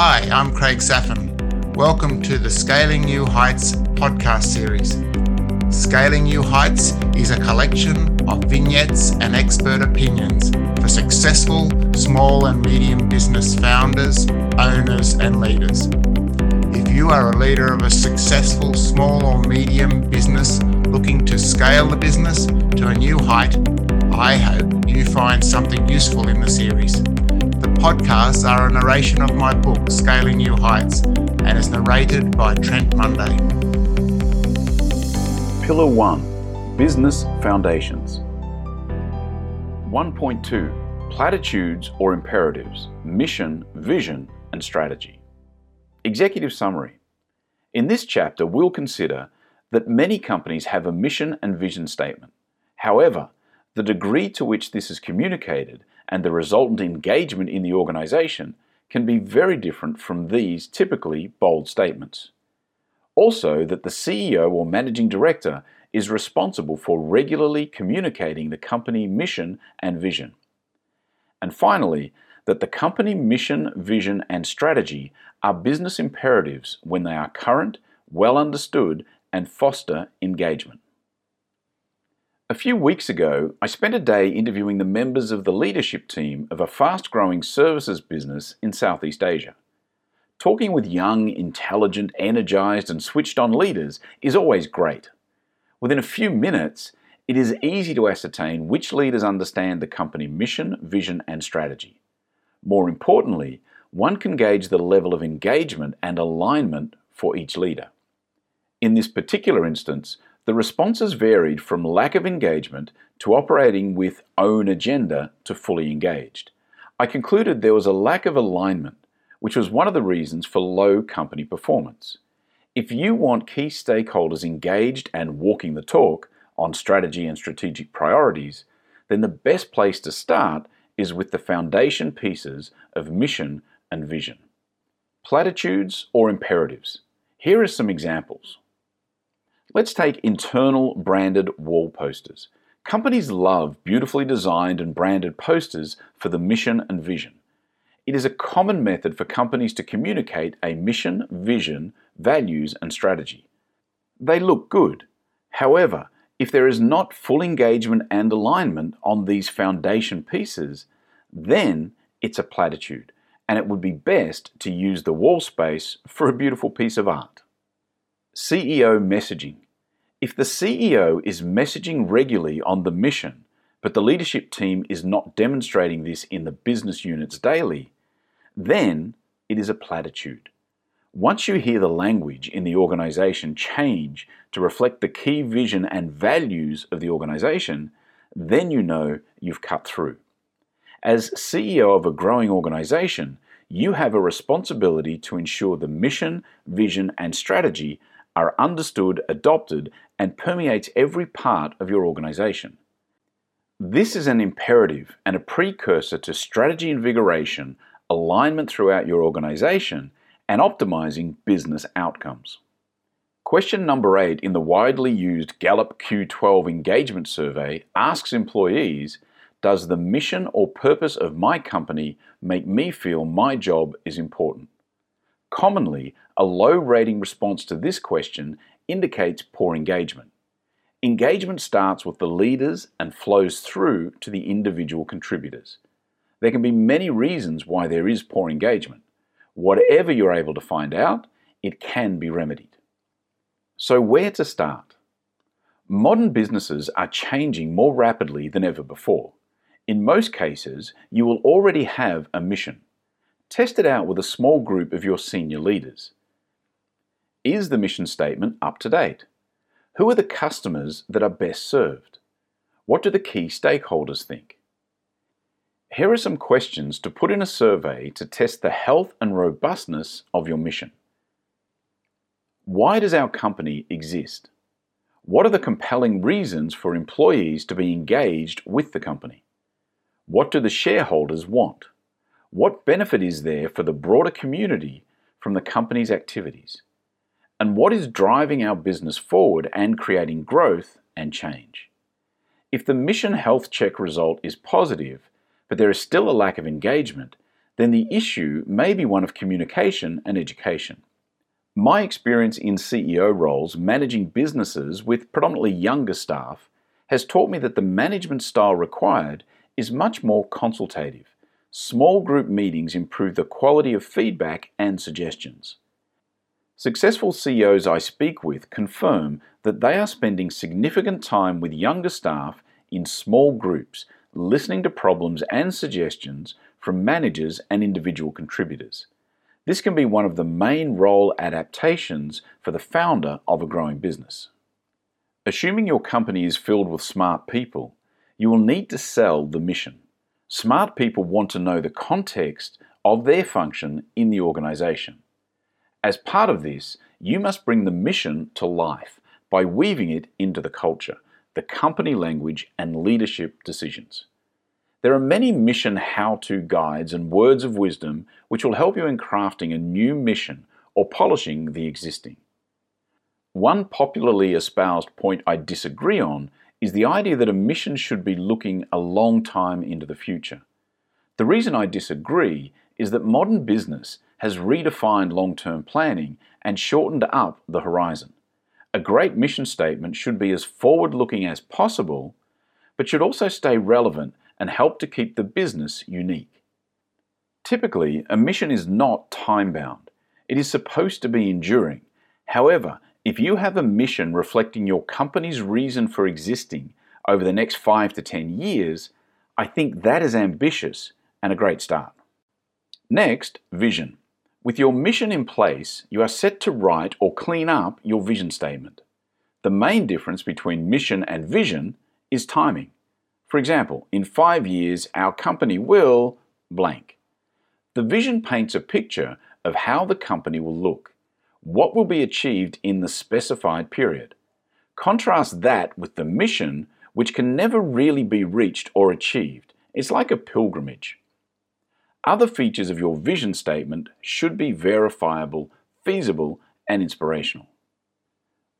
Hi, I'm Craig Saphin. Welcome to the Scaling New Heights podcast series. Scaling New Heights is a collection of vignettes and expert opinions for successful small and medium business founders, owners, and leaders. If you are a leader of a successful small or medium business looking to scale the business to a new height, I hope you find something useful in the series. Podcasts are a narration of my book, Scaling New Heights, and is narrated by Trent Monday. Pillar 1 Business Foundations 1.2 Platitudes or Imperatives Mission, Vision, and Strategy. Executive Summary In this chapter, we'll consider that many companies have a mission and vision statement. However, the degree to which this is communicated and the resultant engagement in the organization can be very different from these typically bold statements. Also, that the CEO or managing director is responsible for regularly communicating the company mission and vision. And finally, that the company mission, vision, and strategy are business imperatives when they are current, well understood, and foster engagement. A few weeks ago, I spent a day interviewing the members of the leadership team of a fast growing services business in Southeast Asia. Talking with young, intelligent, energized, and switched on leaders is always great. Within a few minutes, it is easy to ascertain which leaders understand the company mission, vision, and strategy. More importantly, one can gauge the level of engagement and alignment for each leader. In this particular instance, the responses varied from lack of engagement to operating with own agenda to fully engaged. I concluded there was a lack of alignment, which was one of the reasons for low company performance. If you want key stakeholders engaged and walking the talk on strategy and strategic priorities, then the best place to start is with the foundation pieces of mission and vision. Platitudes or imperatives. Here are some examples. Let's take internal branded wall posters. Companies love beautifully designed and branded posters for the mission and vision. It is a common method for companies to communicate a mission, vision, values, and strategy. They look good. However, if there is not full engagement and alignment on these foundation pieces, then it's a platitude, and it would be best to use the wall space for a beautiful piece of art. CEO messaging. If the CEO is messaging regularly on the mission, but the leadership team is not demonstrating this in the business units daily, then it is a platitude. Once you hear the language in the organization change to reflect the key vision and values of the organization, then you know you've cut through. As CEO of a growing organization, you have a responsibility to ensure the mission, vision, and strategy are understood, adopted, and permeates every part of your organization. This is an imperative and a precursor to strategy invigoration, alignment throughout your organization, and optimizing business outcomes. Question number eight in the widely used Gallup Q12 engagement survey asks employees Does the mission or purpose of my company make me feel my job is important? Commonly, a low rating response to this question indicates poor engagement. Engagement starts with the leaders and flows through to the individual contributors. There can be many reasons why there is poor engagement. Whatever you're able to find out, it can be remedied. So, where to start? Modern businesses are changing more rapidly than ever before. In most cases, you will already have a mission. Test it out with a small group of your senior leaders. Is the mission statement up to date? Who are the customers that are best served? What do the key stakeholders think? Here are some questions to put in a survey to test the health and robustness of your mission. Why does our company exist? What are the compelling reasons for employees to be engaged with the company? What do the shareholders want? What benefit is there for the broader community from the company's activities? And what is driving our business forward and creating growth and change? If the mission health check result is positive, but there is still a lack of engagement, then the issue may be one of communication and education. My experience in CEO roles managing businesses with predominantly younger staff has taught me that the management style required is much more consultative. Small group meetings improve the quality of feedback and suggestions. Successful CEOs I speak with confirm that they are spending significant time with younger staff in small groups, listening to problems and suggestions from managers and individual contributors. This can be one of the main role adaptations for the founder of a growing business. Assuming your company is filled with smart people, you will need to sell the mission. Smart people want to know the context of their function in the organization. As part of this, you must bring the mission to life by weaving it into the culture, the company language, and leadership decisions. There are many mission how to guides and words of wisdom which will help you in crafting a new mission or polishing the existing. One popularly espoused point I disagree on is the idea that a mission should be looking a long time into the future. The reason I disagree is that modern business has redefined long term planning and shortened up the horizon. A great mission statement should be as forward looking as possible, but should also stay relevant and help to keep the business unique. Typically, a mission is not time bound, it is supposed to be enduring. However, if you have a mission reflecting your company's reason for existing over the next five to 10 years, I think that is ambitious and a great start. Next, vision. With your mission in place, you are set to write or clean up your vision statement. The main difference between mission and vision is timing. For example, in five years, our company will blank. The vision paints a picture of how the company will look, what will be achieved in the specified period. Contrast that with the mission, which can never really be reached or achieved. It's like a pilgrimage. Other features of your vision statement should be verifiable, feasible, and inspirational.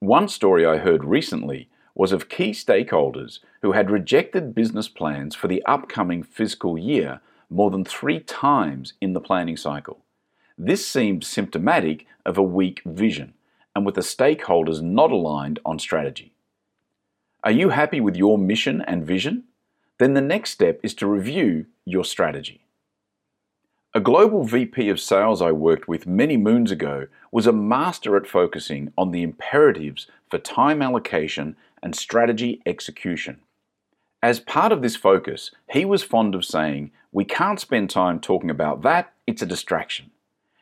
One story I heard recently was of key stakeholders who had rejected business plans for the upcoming fiscal year more than three times in the planning cycle. This seemed symptomatic of a weak vision and with the stakeholders not aligned on strategy. Are you happy with your mission and vision? Then the next step is to review your strategy. A global VP of sales I worked with many moons ago was a master at focusing on the imperatives for time allocation and strategy execution. As part of this focus, he was fond of saying, We can't spend time talking about that, it's a distraction.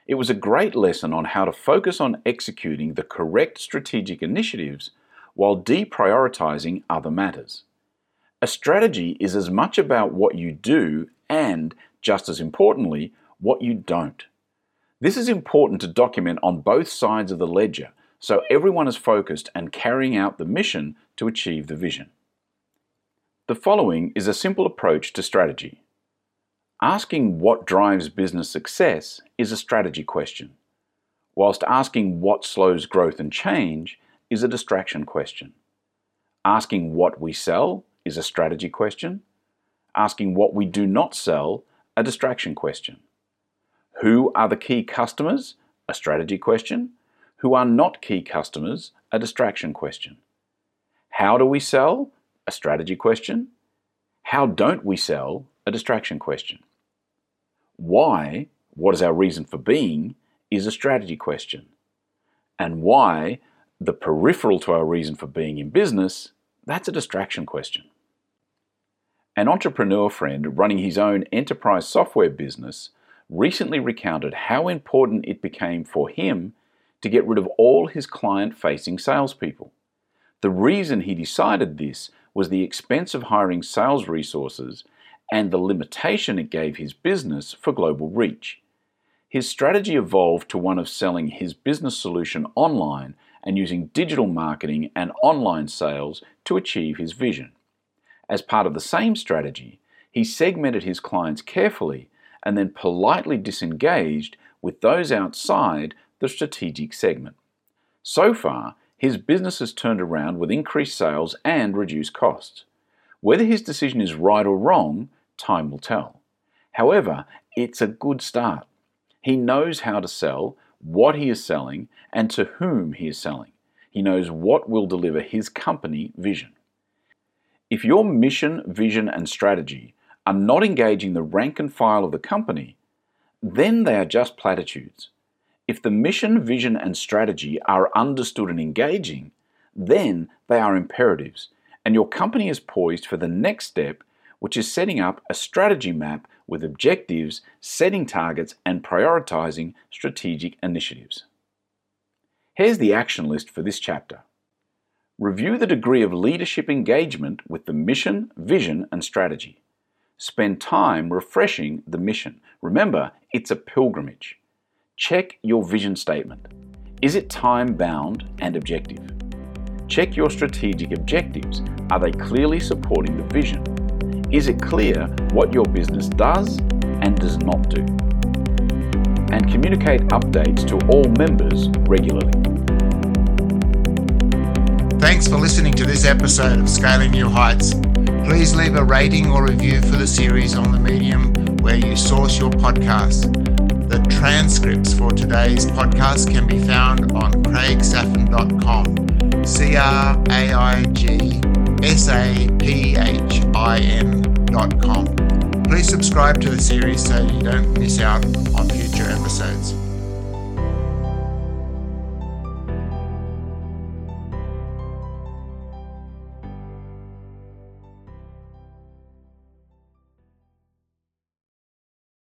It was a great lesson on how to focus on executing the correct strategic initiatives while deprioritizing other matters. A strategy is as much about what you do and, just as importantly, what you don't. This is important to document on both sides of the ledger so everyone is focused and carrying out the mission to achieve the vision. The following is a simple approach to strategy. Asking what drives business success is a strategy question, whilst asking what slows growth and change is a distraction question. Asking what we sell is a strategy question. Asking what we do not sell, a distraction question. Who are the key customers? A strategy question. Who are not key customers? A distraction question. How do we sell? A strategy question. How don't we sell? A distraction question. Why, what is our reason for being, is a strategy question. And why, the peripheral to our reason for being in business, that's a distraction question. An entrepreneur friend running his own enterprise software business recently recounted how important it became for him to get rid of all his client facing salespeople. The reason he decided this was the expense of hiring sales resources and the limitation it gave his business for global reach. His strategy evolved to one of selling his business solution online and using digital marketing and online sales to achieve his vision. As part of the same strategy, he segmented his clients carefully and then politely disengaged with those outside the strategic segment. So far, his business has turned around with increased sales and reduced costs. Whether his decision is right or wrong, time will tell. However, it's a good start. He knows how to sell, what he is selling, and to whom he is selling. He knows what will deliver his company vision. If your mission, vision, and strategy are not engaging the rank and file of the company, then they are just platitudes. If the mission, vision, and strategy are understood and engaging, then they are imperatives, and your company is poised for the next step, which is setting up a strategy map with objectives, setting targets, and prioritizing strategic initiatives. Here's the action list for this chapter. Review the degree of leadership engagement with the mission, vision, and strategy. Spend time refreshing the mission. Remember, it's a pilgrimage. Check your vision statement. Is it time bound and objective? Check your strategic objectives. Are they clearly supporting the vision? Is it clear what your business does and does not do? And communicate updates to all members regularly. Thanks for listening to this episode of Scaling New Heights. Please leave a rating or review for the series on the medium where you source your podcast. The transcripts for today's podcast can be found on craigsaphin.com. C R A I G S A P H I N.com. Please subscribe to the series so you don't miss out on future episodes.